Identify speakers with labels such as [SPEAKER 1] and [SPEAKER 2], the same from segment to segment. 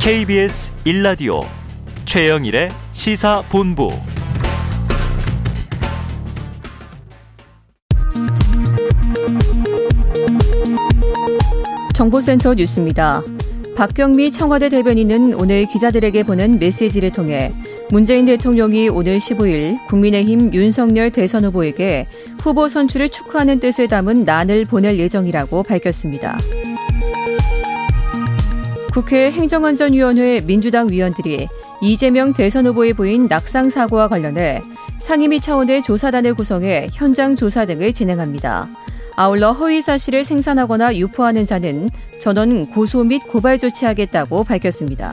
[SPEAKER 1] KBS 1라디오 최영일의 시사본부
[SPEAKER 2] 정보센터 뉴스입니다. 박경미 청와대 대변인은 오늘 기자들에게 보낸 메시지를 통해 문재인 대통령이 오늘 15일 국민의힘 윤석열 대선 후보에게 후보 선출을 축하하는 뜻을 담은 난을 보낼 예정이라고 밝혔습니다. 국회 행정안전위원회 민주당 위원들이 이재명 대선 후보의 부인 낙상 사고와 관련해 상임위 차원의 조사단을 구성해 현장 조사 등을 진행합니다. 아울러 허위 사실을 생산하거나 유포하는 자는 전원 고소 및 고발 조치하겠다고 밝혔습니다.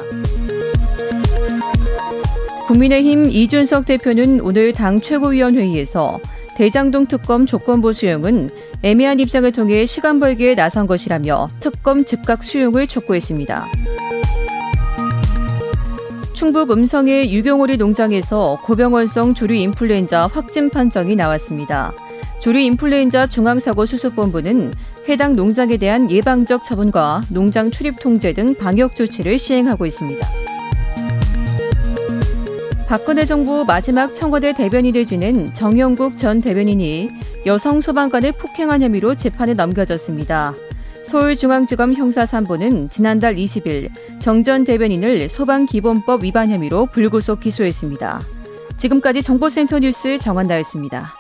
[SPEAKER 2] 국민의힘 이준석 대표는 오늘 당 최고위원회의에서 대장동 특검 조건부 수용은 애매한 입장을 통해 시간 벌기에 나선 것이라며 특검 즉각 수용을 촉구했습니다. 충북 음성의 유경오리 농장에서 고병원성 조류 인플루엔자 확진 판정이 나왔습니다. 조류 인플루엔자 중앙사고수습본부는 해당 농장에 대한 예방적 처분과 농장 출입 통제 등 방역 조치를 시행하고 있습니다. 박근혜 정부 마지막 청와대 대변인을 지낸 정영국 전 대변인이 여성 소방관을 폭행한 혐의로 재판에 넘겨졌습니다. 서울중앙지검 형사 3부는 지난달 20일 정 전 대변인을 소방기본법 위반 혐의로 불구속 기소했습니다. 지금까지 정보센터 뉴스 정한다였습니다.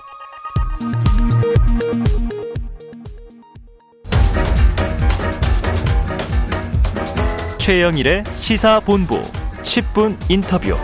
[SPEAKER 1] 최영일의 시사본부 10분 인터뷰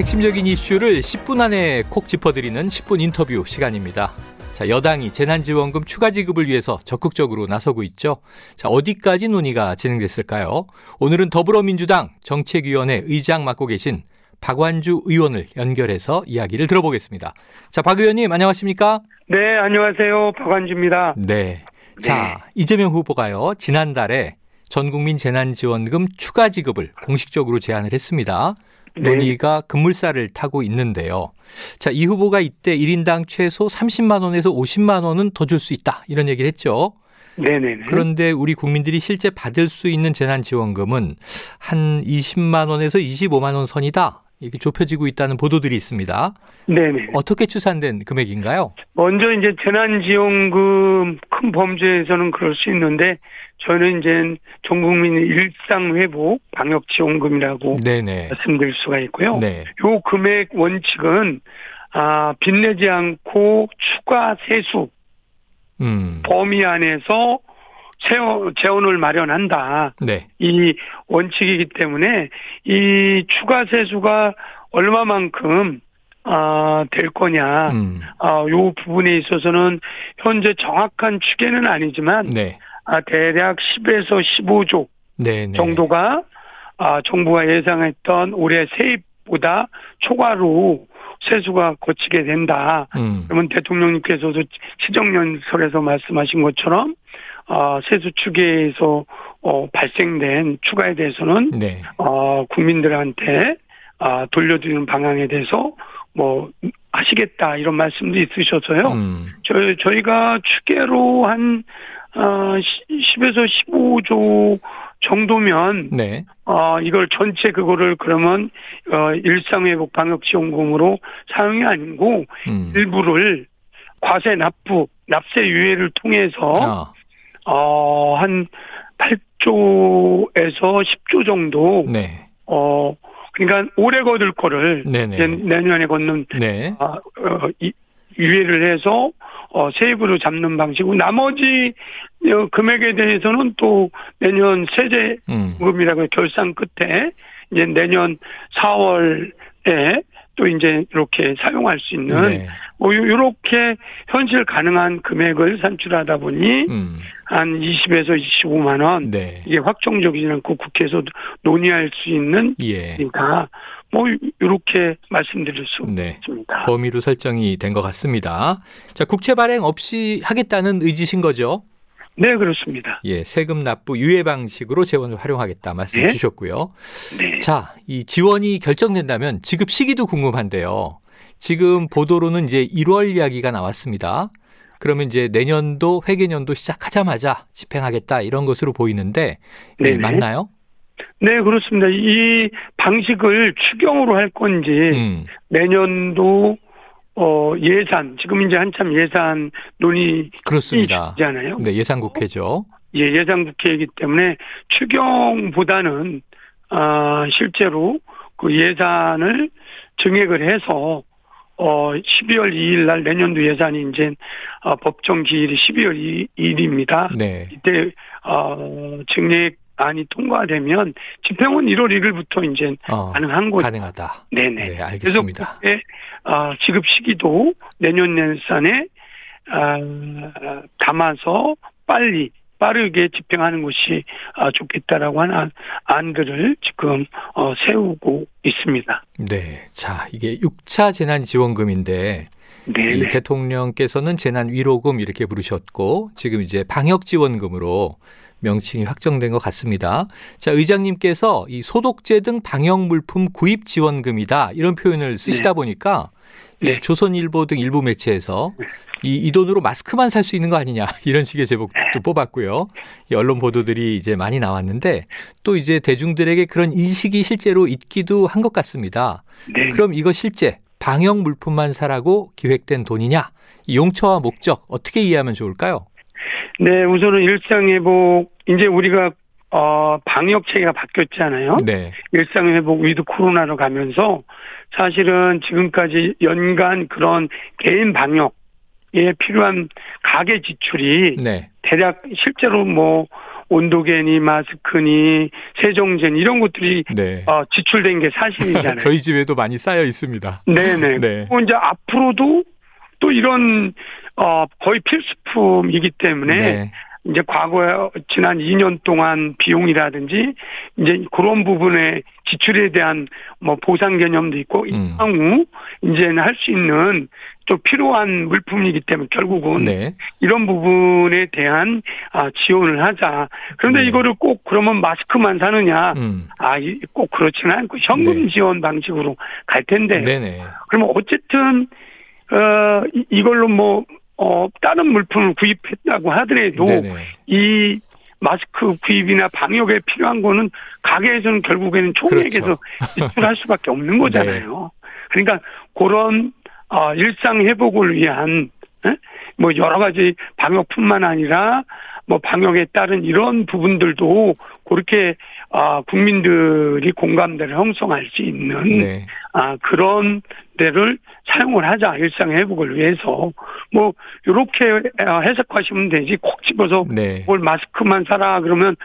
[SPEAKER 3] 핵심적인 이슈를 10분 안에 콕 짚어드리는 10분 인터뷰 시간입니다. 자, 여당이 재난지원금 추가 지급을 위해서 적극적으로 나서고 있죠. 자, 어디까지 논의가 진행됐을까요? 오늘은 더불어민주당 정책위원회 의장 맡고 계신 박완주 의원을 연결해서 이야기를 들어보겠습니다. 자, 박 의원님 안녕하십니까?
[SPEAKER 4] 네, 안녕하세요. 박완주입니다.
[SPEAKER 3] 네. 자, 이재명 후보가요. 지난달에 전국민 재난지원금 추가 지급을 공식적으로 제안을 했습니다.
[SPEAKER 4] 네.
[SPEAKER 3] 논의가 급물살을 타고 있는데요. 자, 이 후보가 이때 1인당 최소 30만 원에서 50만 원은 더 줄 수 있다. 이런 얘기를 했죠.
[SPEAKER 4] 네네네.
[SPEAKER 3] 그런데 우리 국민들이 실제 받을 수 있는 재난 지원금은 한 20만 원에서 25만 원 선이다. 이렇게 좁혀지고 있다는 보도들이 있습니다.
[SPEAKER 4] 네네.
[SPEAKER 3] 어떻게 추산된 금액인가요?
[SPEAKER 4] 먼저 이제 재난지원금 큰 범죄에서는 그럴 수 있는데 저는 이제 전 국민 일상회복 방역지원금이라고
[SPEAKER 3] 네네.
[SPEAKER 4] 말씀드릴 수가 있고요.
[SPEAKER 3] 네.
[SPEAKER 4] 요 금액 원칙은 아 빚내지 않고 추가 세수
[SPEAKER 3] 음.
[SPEAKER 4] 범위 안에서 재원, 재원을 마련한다.
[SPEAKER 3] 네.
[SPEAKER 4] 이 원칙이기 때문에 이 추가 세수가 얼마만큼 아, 될 거냐.
[SPEAKER 3] 음.
[SPEAKER 4] 아, 요 부분에 있어서는 현재 정확한 추계는 아니지만
[SPEAKER 3] 네.
[SPEAKER 4] 아, 대략 10에서 15조
[SPEAKER 3] 네네.
[SPEAKER 4] 정도가 아, 정부가 예상했던 올해 세입보다 초과로 세수가 거치게 된다.
[SPEAKER 3] 음.
[SPEAKER 4] 그러면 대통령님께서도 시정연설에서 말씀하신 것처럼 아, 세수 추계에서 어, 발생된 추가에 대해서는
[SPEAKER 3] 네.
[SPEAKER 4] 어, 국민들한테 아, 돌려드리는 방향에 대해서 뭐 하시겠다 이런 말씀도 있으셔서요.
[SPEAKER 3] 음.
[SPEAKER 4] 저희 저희가 추계로 한 어, 10에서 15조 정도면
[SPEAKER 3] 네.
[SPEAKER 4] 어, 이걸 전체 그거를 그러면 어, 일상회복 방역 지원금으로 사용이 아니고
[SPEAKER 3] 음.
[SPEAKER 4] 일부를 과세 납부 납세 유예를 통해서
[SPEAKER 3] 아.
[SPEAKER 4] 어, 한 8조에서 10조 정도,
[SPEAKER 3] 네.
[SPEAKER 4] 어, 그러니까 올해 거둘 거를
[SPEAKER 3] 네네.
[SPEAKER 4] 이제 내년에 걷는,
[SPEAKER 3] 네.
[SPEAKER 4] 아, 어, 이, 유예를 해서, 어, 세입으로 잡는 방식이고, 나머지 어, 금액에 대해서는 또 내년 세제금이라고
[SPEAKER 3] 음.
[SPEAKER 4] 결산 끝에 이제 내년 4월에 또 이제 이렇게 사용할 수 있는
[SPEAKER 3] 네.
[SPEAKER 4] 뭐 요- 요렇게 현실 가능한 금액을 산출하다 보니
[SPEAKER 3] 음.
[SPEAKER 4] 한 20에서 25만 원
[SPEAKER 3] 네.
[SPEAKER 4] 이게 확정적이지 않고 국회에서 논의할 수 있는
[SPEAKER 3] 예.
[SPEAKER 4] 니까 뭐 이렇게 말씀드릴 수
[SPEAKER 3] 네.
[SPEAKER 4] 있습니다.
[SPEAKER 3] 범위로 설정이 된 것 같습니다. 자, 국채 발행 없이 하겠다는 의지신 거죠?
[SPEAKER 4] 네 그렇습니다.
[SPEAKER 3] 예, 세금 납부 유예 방식으로 재원을 활용하겠다 말씀
[SPEAKER 4] 네.
[SPEAKER 3] 주셨고요.
[SPEAKER 4] 네.
[SPEAKER 3] 자, 이 지원이 결정된다면 지급 시기도 궁금한데요. 지금 보도로는 이제 1월 이야기가 나왔습니다. 그러면 이제 내년도 회계년도 시작하자마자 집행하겠다 이런 것으로 보이는데 예,
[SPEAKER 4] 네네.
[SPEAKER 3] 맞나요?
[SPEAKER 4] 네, 그렇습니다. 이 방식을 추경으로 할 건지
[SPEAKER 3] 음.
[SPEAKER 4] 내년도 어 예산 지금 이제 한참 예산 논의
[SPEAKER 3] 그렇습니다.
[SPEAKER 4] 있잖아요.
[SPEAKER 3] 네, 예산 국회죠.
[SPEAKER 4] 예, 예산 국회이기 때문에 추경보다는 아 실제로 그 예산을 증액을 해서 어 12월 2일 날 내년도 예산이 이제 어, 법정 기일이 12월 2일입니다.
[SPEAKER 3] 네.
[SPEAKER 4] 이때 어 증액 안이 통과되면 집행은 1월 1일부터 이제
[SPEAKER 3] 어,
[SPEAKER 4] 가능한 거죠.
[SPEAKER 3] 가능하다.
[SPEAKER 4] 네네.
[SPEAKER 3] 네, 알겠습니다.
[SPEAKER 4] 그래서 아, 지급 시기도 내년 예산에 아, 담아서 빨리 빠르게 집행하는 것이 아, 좋겠다라고 하는 안- 안들을 지금 어, 세우고 있습니다.
[SPEAKER 3] 네. 자, 이게 6차 재난지원금인데 이
[SPEAKER 4] 네네.
[SPEAKER 3] 대통령께서는 재난 위로금 이렇게 부르셨고 지금 이제 방역 지원금으로 명칭이 확정된 것 같습니다. 자, 의장님께서 이 소독제 등 방역 물품 구입 지원금이다 이런 표현을 쓰시다 보니까 이
[SPEAKER 4] 네.
[SPEAKER 3] 조선일보 등 일부 매체에서 이, 이 돈으로 마스크만 살 수 있는 거 아니냐 이런 식의 제목도 뽑았고요. 이 언론 보도들이 이제 많이 나왔는데 또 이제 대중들에게 그런 인식이 실제로 있기도 한 것 같습니다.
[SPEAKER 4] 네.
[SPEAKER 3] 그럼 이거 실제 방역 물품만 사라고 기획된 돈이냐? 이 용처와 목적 어떻게 이해하면 좋을까요?
[SPEAKER 4] 네, 우선은 일상회복 이제 우리가 어, 방역 체계가 바뀌었잖아요.
[SPEAKER 3] 네,
[SPEAKER 4] 일상회복 with 코로나로 가면서 사실은 지금까지 연간 그런 개인 방역에 필요한 가계 지출이
[SPEAKER 3] 네,
[SPEAKER 4] 대략 실제로 뭐 온도계니 마스크니 세정제니 이런 것들이
[SPEAKER 3] 네.
[SPEAKER 4] 어, 지출된 게 사실이잖아요.
[SPEAKER 3] 저희 집에도 많이 쌓여 있습니다.
[SPEAKER 4] 네네.
[SPEAKER 3] 네.
[SPEAKER 4] 이제 앞으로도 또 이런 어 거의 필수품이기 때문에
[SPEAKER 3] 네,
[SPEAKER 4] 이제 과거에 지난 2년 동안 비용이라든지 이제 그런 부분에 지출에 대한 뭐 보상 개념도 있고
[SPEAKER 3] 음.
[SPEAKER 4] 향후 이제는 할 수 있는 또 필요한 물품이기 때문에 결국은
[SPEAKER 3] 네,
[SPEAKER 4] 이런 부분에 대한 아, 지원을 하자. 그런데
[SPEAKER 3] 네.
[SPEAKER 4] 이거를 꼭 그러면 마스크만 사느냐?
[SPEAKER 3] 음,
[SPEAKER 4] 아, 이- 꼭 그렇지는 않고 현금
[SPEAKER 3] 네.
[SPEAKER 4] 지원 방식으로 갈 텐데.
[SPEAKER 3] 네, 네,
[SPEAKER 4] 그러면 어쨌든 어 이- 이걸로 뭐 어, 다른 물품을 구입했다고 하더라도
[SPEAKER 3] 네, 네.
[SPEAKER 4] 이 마스크 구입이나 방역에 필요한 거는 가게에서는 결국에는 총액에서
[SPEAKER 3] 그렇죠.
[SPEAKER 4] 지출할 수밖에 없는 거잖아요. 그러니까 그런 어, 일상 회복을 위한 에? 뭐 여러 가지 방역뿐만 아니라 뭐 방역에 따른 이런 부분들도 그렇게 아 국민들이 공감대를 형성할 수 있는
[SPEAKER 3] 네,
[SPEAKER 4] 아, 그런 데를 사용을 하자, 일상 회복을 위해서. 뭐, 요렇게 어, 해석하시면 되지, 콕 집어서
[SPEAKER 3] 네,
[SPEAKER 4] 뭘 마스크만 사라, 그러면,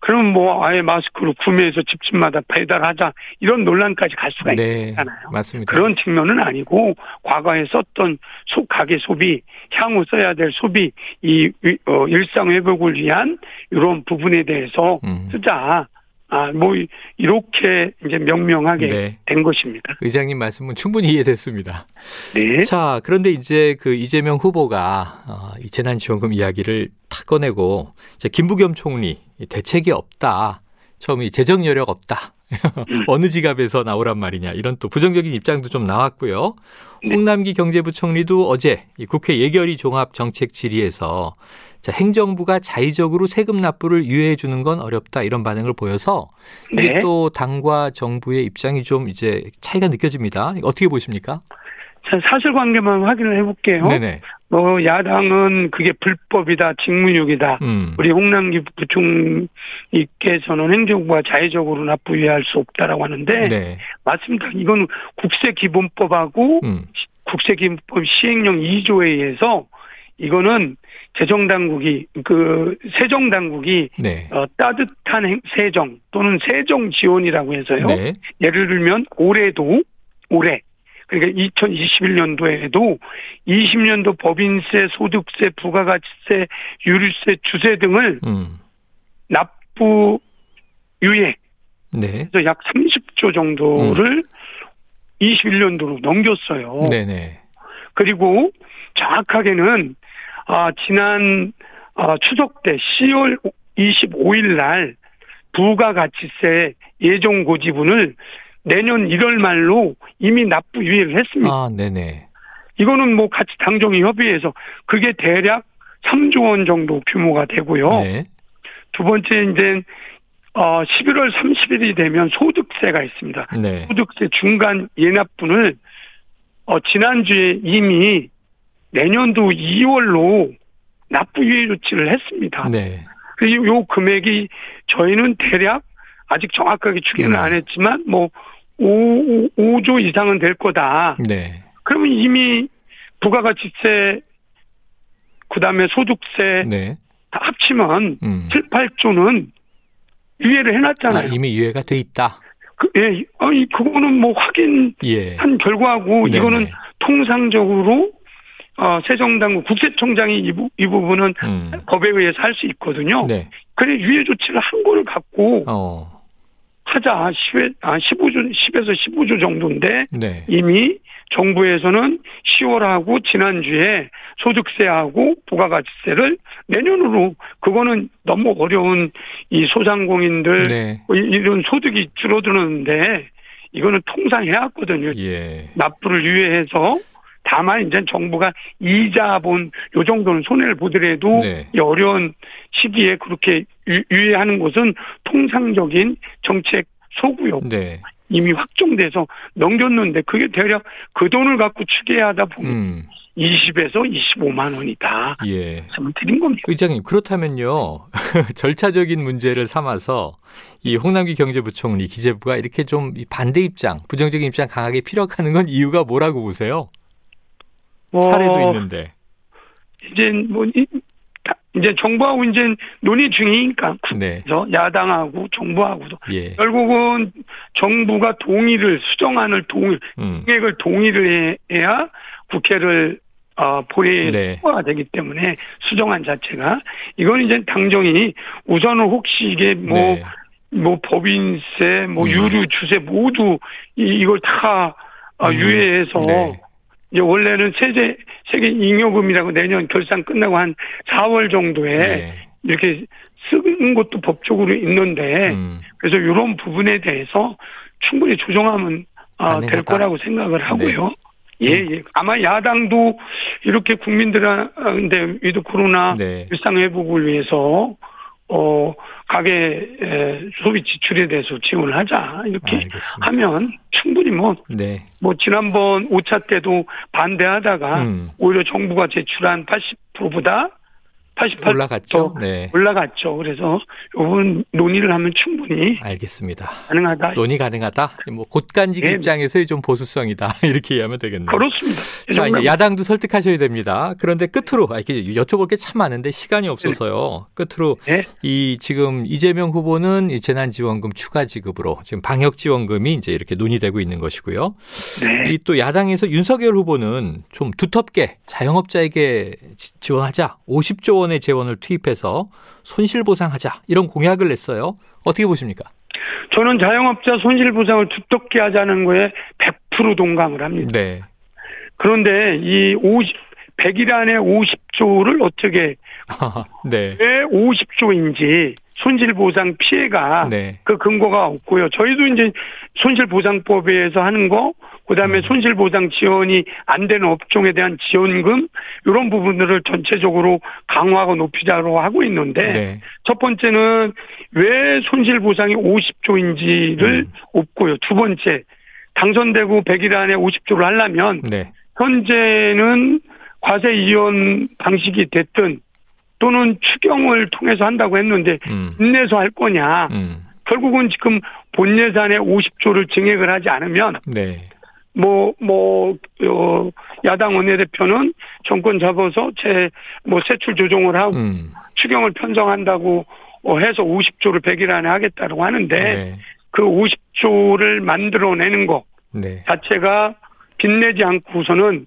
[SPEAKER 4] 그러면 뭐, 아예 마스크를 구매해서 집집마다 배달하자, 이런 논란까지 갈 수가
[SPEAKER 3] 네,
[SPEAKER 4] 있잖아요.
[SPEAKER 3] 맞습니다.
[SPEAKER 4] 그런 측면은 아니고, 과거에 썼던 소, 가계 소비, 향후 써야 될 소비, 이, 위- 어, 일상 회복을 위한 이런 부분에 대해서
[SPEAKER 3] 음.
[SPEAKER 4] 쓰자. 아, 뭐, 이- 이렇게 이제 명명하게
[SPEAKER 3] 네.
[SPEAKER 4] 된 것입니다.
[SPEAKER 3] 의장님 말씀은 충분히 이해됐습니다.
[SPEAKER 4] 네.
[SPEAKER 3] 자, 그런데 이제 그 이재명 후보가 어, 이 재난지원금 이야기를 탁 꺼내고 이제 김부겸 총리 이 대책이 없다. 처음에 재정 여력 없다. 어느 지갑에서 나오란 말이냐 이런 또 부정적인 입장도 좀 나왔고요.
[SPEAKER 4] 네.
[SPEAKER 3] 홍남기 경제부총리도 어제 이 국회 예결위 종합 정책 질의에서 자, 행정부가 자의적으로 세금 납부를 유예해 주는 건 어렵다 이런 반응을 보여서 이게
[SPEAKER 4] 네.
[SPEAKER 3] 또 당과 정부의 입장이 좀 이제 차이가 느껴집니다. 어떻게 보십니까?
[SPEAKER 4] 자, 사실관계만 확인을 해볼게요.
[SPEAKER 3] 네네.
[SPEAKER 4] 뭐 야당은 그게 불법이다, 직무유기다.
[SPEAKER 3] 음.
[SPEAKER 4] 우리 홍남기 부총리께서는 행정부가 자의적으로 납부 유예할 수 없다라고 하는데
[SPEAKER 3] 네.
[SPEAKER 4] 맞습니다. 이건 국세기본법하고
[SPEAKER 3] 음.
[SPEAKER 4] 국세기본법 시행령 2조에 의해서 이거는 재정 당국이 그 세정 당국이
[SPEAKER 3] 네.
[SPEAKER 4] 어, 따뜻한 행- 세정 또는 세정 지원이라고 해서요.
[SPEAKER 3] 네.
[SPEAKER 4] 예를 들면 올해도 올해 그러니까 2021년도에도 20년도 법인세, 소득세, 부가가치세, 유류세, 주세 등을
[SPEAKER 3] 음.
[SPEAKER 4] 납부 유예
[SPEAKER 3] 네.
[SPEAKER 4] 그래서 약 30조 정도를 21년도로 넘겼어요.
[SPEAKER 3] 네네.
[SPEAKER 4] 그리고 정확하게는 아, 지난 아, 추석 때 10월 25일 날 부가가치세 예정 고지분을 내년 1월 말로 이미 납부 유예를 했습니다.
[SPEAKER 3] 아, 네네.
[SPEAKER 4] 이거는 뭐 같이 당정이 협의해서 그게 대략 3조 원 정도 규모가 되고요.
[SPEAKER 3] 네.
[SPEAKER 4] 두 번째 이제 어 11월 30일이 되면 소득세가 있습니다.
[SPEAKER 3] 네.
[SPEAKER 4] 소득세 중간 예납분을 어 지난주에 이미 내년도 2월로 납부 유예 조치를 했습니다.
[SPEAKER 3] 네.
[SPEAKER 4] 그래서 요 금액이 저희는 대략 아직 정확하게 추계는
[SPEAKER 3] 음.
[SPEAKER 4] 안 했지만 뭐 5, 5조 이상은 될 거다.
[SPEAKER 3] 네.
[SPEAKER 4] 그러면 이미 부가가치세 그다음에 소득세
[SPEAKER 3] 네.
[SPEAKER 4] 다 합치면
[SPEAKER 3] 음.
[SPEAKER 4] 7, 8조는 유예를
[SPEAKER 3] 아,
[SPEAKER 4] 해놨잖아요.
[SPEAKER 3] 이미 유예가 돼 있다.
[SPEAKER 4] 그, 예, 아니 그거는 뭐 확인한
[SPEAKER 3] 예.
[SPEAKER 4] 결과고
[SPEAKER 3] 네네.
[SPEAKER 4] 이거는 통상적으로 어, 새정당 국세청장이 이, 부, 이 부분은
[SPEAKER 3] 음.
[SPEAKER 4] 법에 의해서 할 수 있거든요.
[SPEAKER 3] 네.
[SPEAKER 4] 그래 유예 조치를 한 거를 갖고
[SPEAKER 3] 어.
[SPEAKER 4] 하자 10에, 아, 15조 10에서 15조 정도인데
[SPEAKER 3] 네.
[SPEAKER 4] 이미 정부에서는 10월하고 지난주에 소득세하고 부가가치세를 내년으로 그거는 너무 어려운 이 소상공인들
[SPEAKER 3] 네.
[SPEAKER 4] 뭐 이- 이런 소득이 줄어드는데 이거는 통상 해왔거든요.
[SPEAKER 3] 예.
[SPEAKER 4] 납부를 유예해서 다만 이제 정부가 이자본 요 정도는 손해를 보더라도
[SPEAKER 3] 네.
[SPEAKER 4] 이 어려운 시기에 그렇게 유- 유예하는 것은 통상적인 정책 소구요.
[SPEAKER 3] 네.
[SPEAKER 4] 이미 확정돼서 넘겼는데 그게 대략 그 돈을 갖고 추계하다 보면
[SPEAKER 3] 음.
[SPEAKER 4] 20에서 25만 원이다.
[SPEAKER 3] 예.
[SPEAKER 4] 말씀을 드린 겁니다.
[SPEAKER 3] 의장님, 그렇다면요. 절차적인 문제를 삼아서 이 홍남기 경제부총리 기재부가 이렇게 좀이 반대 입장, 부정적인 입장 강하게 피력하는 건 이유가 뭐라고 보세요? 사례도
[SPEAKER 4] 어,
[SPEAKER 3] 있는데.
[SPEAKER 4] 이제 뭐 이- 다- 이제 정부하고 이제 논의 중이니까
[SPEAKER 3] 네.
[SPEAKER 4] 그래서 야당하고 정부하고도
[SPEAKER 3] 예.
[SPEAKER 4] 결국은 정부가 동의를 수정안을 동의
[SPEAKER 3] 음.
[SPEAKER 4] 계획을 동의를 해야 국회를 어, 본회의에
[SPEAKER 3] 네.
[SPEAKER 4] 통과가 되기 때문에 수정안 자체가 이건 이제 당정이 우선은 혹시 이게 뭐
[SPEAKER 3] 네.
[SPEAKER 4] 뭐 법인세, 뭐
[SPEAKER 3] 음.
[SPEAKER 4] 유류 주세 모두 이, 이걸 다 어,
[SPEAKER 3] 음.
[SPEAKER 4] 유예해서
[SPEAKER 3] 네.
[SPEAKER 4] 이제 원래는 세제 세계 잉여금이라고 내년 결산 끝나고 한 4월 정도에
[SPEAKER 3] 네.
[SPEAKER 4] 이렇게 쓰는 것도 법적으로 있는데
[SPEAKER 3] 음.
[SPEAKER 4] 그래서 이런 부분에 대해서 충분히 조정하면 어, 될. 거라고 생각을 하고요. 예, 예. 아마 야당도 이렇게 국민들한테 with 코로나
[SPEAKER 3] 네.
[SPEAKER 4] 일상 회복을 위해서 어 가계 에, 소비 지출에 대해서 지원을 하자 이렇게
[SPEAKER 3] 알겠습니다.
[SPEAKER 4] 하면 충분히 뭐뭐
[SPEAKER 3] 네.
[SPEAKER 4] 지난번 5차 때도 반대하다가
[SPEAKER 3] 음.
[SPEAKER 4] 오히려 정부가 제출한 80%보다 88
[SPEAKER 3] 올라갔죠? 네.
[SPEAKER 4] 올라갔죠. 그래서 요번 논의를 하면 충분히
[SPEAKER 3] 알겠습니다.
[SPEAKER 4] 가능하다.
[SPEAKER 3] 논의 가능하다? 뭐 곧간직
[SPEAKER 4] 네.
[SPEAKER 3] 입장에서의 좀 보수성이다. 이렇게 이해하면 되겠네요.
[SPEAKER 4] 그렇습니다. 이
[SPEAKER 3] 자, 이제 야당도 설득하셔야 됩니다. 그런데 끝으로 아, 이렇게 여쭤볼 게 참 많은데 시간이 없어서요. 끝으로
[SPEAKER 4] 네.
[SPEAKER 3] 이 지금 이재명 후보는 이 재난지원금 추가 지급으로 지금 방역지원금이 이제 이렇게 논의되고 있는 것이고요.
[SPEAKER 4] 네.
[SPEAKER 3] 이또 야당에서 윤석열 후보는 좀 두텁게 자영업자에게 지- 지원하자 50조 원의 재원을 투입해서 손실 보상하자 이런 공약을 냈어요. 어떻게 보십니까?
[SPEAKER 4] 저는 자영업자 손실 보상을 두텁게 하자는 거에 100% 동감을 합니다.
[SPEAKER 3] 네.
[SPEAKER 4] 그런데 이 50, 100일 안에 50조를 어떻게
[SPEAKER 3] 네.
[SPEAKER 4] 왜 50조인지 손실 보상 피해가
[SPEAKER 3] 네.
[SPEAKER 4] 그 근거가 없고요. 저희도 이제 손실 보상법에 의해서 하는 거, 그 다음에
[SPEAKER 3] 음.
[SPEAKER 4] 손실보상 지원이 안 되는 업종에 대한 지원금, 이런 부분들을 전체적으로 강화하고 높이자로 하고 있는데,
[SPEAKER 3] 네.
[SPEAKER 4] 첫 번째는 왜 손실보상이 50조인지를
[SPEAKER 3] 음.
[SPEAKER 4] 없고요. 두 번째, 당선되고 100일 안에 50조를 하려면,
[SPEAKER 3] 네.
[SPEAKER 4] 현재는 과세 이원 방식이 됐든, 또는 추경을 통해서 한다고 했는데,
[SPEAKER 3] 음.
[SPEAKER 4] 인내서 할 거냐.
[SPEAKER 3] 음.
[SPEAKER 4] 결국은 지금 본 예산에 50조를 증액을 하지 않으면
[SPEAKER 3] 네.
[SPEAKER 4] 뭐, 뭐, 어, 야당 원내대표는 정권 잡아서 제, 뭐, 세출 조정을 하고
[SPEAKER 3] 음.
[SPEAKER 4] 추경을 편성한다고 어, 해서 50조를 100일 안에 하겠다고 하는데
[SPEAKER 3] 네.
[SPEAKER 4] 그 50조를 만들어내는 것
[SPEAKER 3] 네.
[SPEAKER 4] 자체가 빚내지 않고서는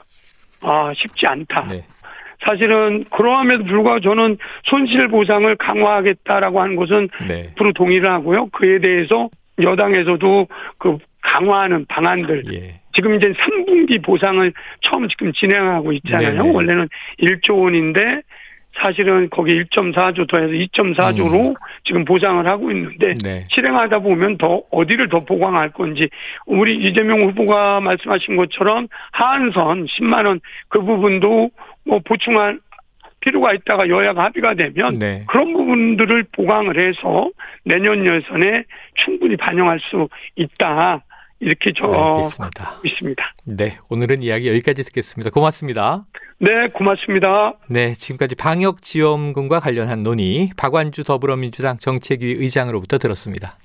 [SPEAKER 4] 아, 쉽지 않다.
[SPEAKER 3] 네.
[SPEAKER 4] 사실은 그러함에도 불구하고 저는 손실 보상을 강화하겠다라고 하는 것은
[SPEAKER 3] 네.
[SPEAKER 4] 100% 동의를 하고요. 그에 대해서 여당에서도 그 강화하는 방안들
[SPEAKER 3] 예.
[SPEAKER 4] 지금 이제 3분기 보상을 처음 지금 진행하고 있잖아요.
[SPEAKER 3] 네네.
[SPEAKER 4] 원래는 1조 원인데 사실은 거기 1.4조 더해서 2.4조로 지금 보상을 하고 있는데
[SPEAKER 3] 음. 네.
[SPEAKER 4] 실행하다 보면 더 어디를 더 보강할 건지 우리 이재명 후보가 말씀하신 것처럼 하한선 10만 원 그 부분도 뭐 보충할 필요가 있다가 여야가 합의가 되면
[SPEAKER 3] 네.
[SPEAKER 4] 그런 부분들을 보강을 해서 내년 예산에 충분히 반영할 수 있다. 이렇게 저
[SPEAKER 3] 알겠습니다.
[SPEAKER 4] 있습니다.
[SPEAKER 3] 네, 오늘은 이야기 여기까지 듣겠습니다. 고맙습니다.
[SPEAKER 4] 네, 고맙습니다.
[SPEAKER 3] 네, 지금까지 방역 지원금과 관련한 논의 박완주 더불어민주당 정책위 의장으로부터 들었습니다.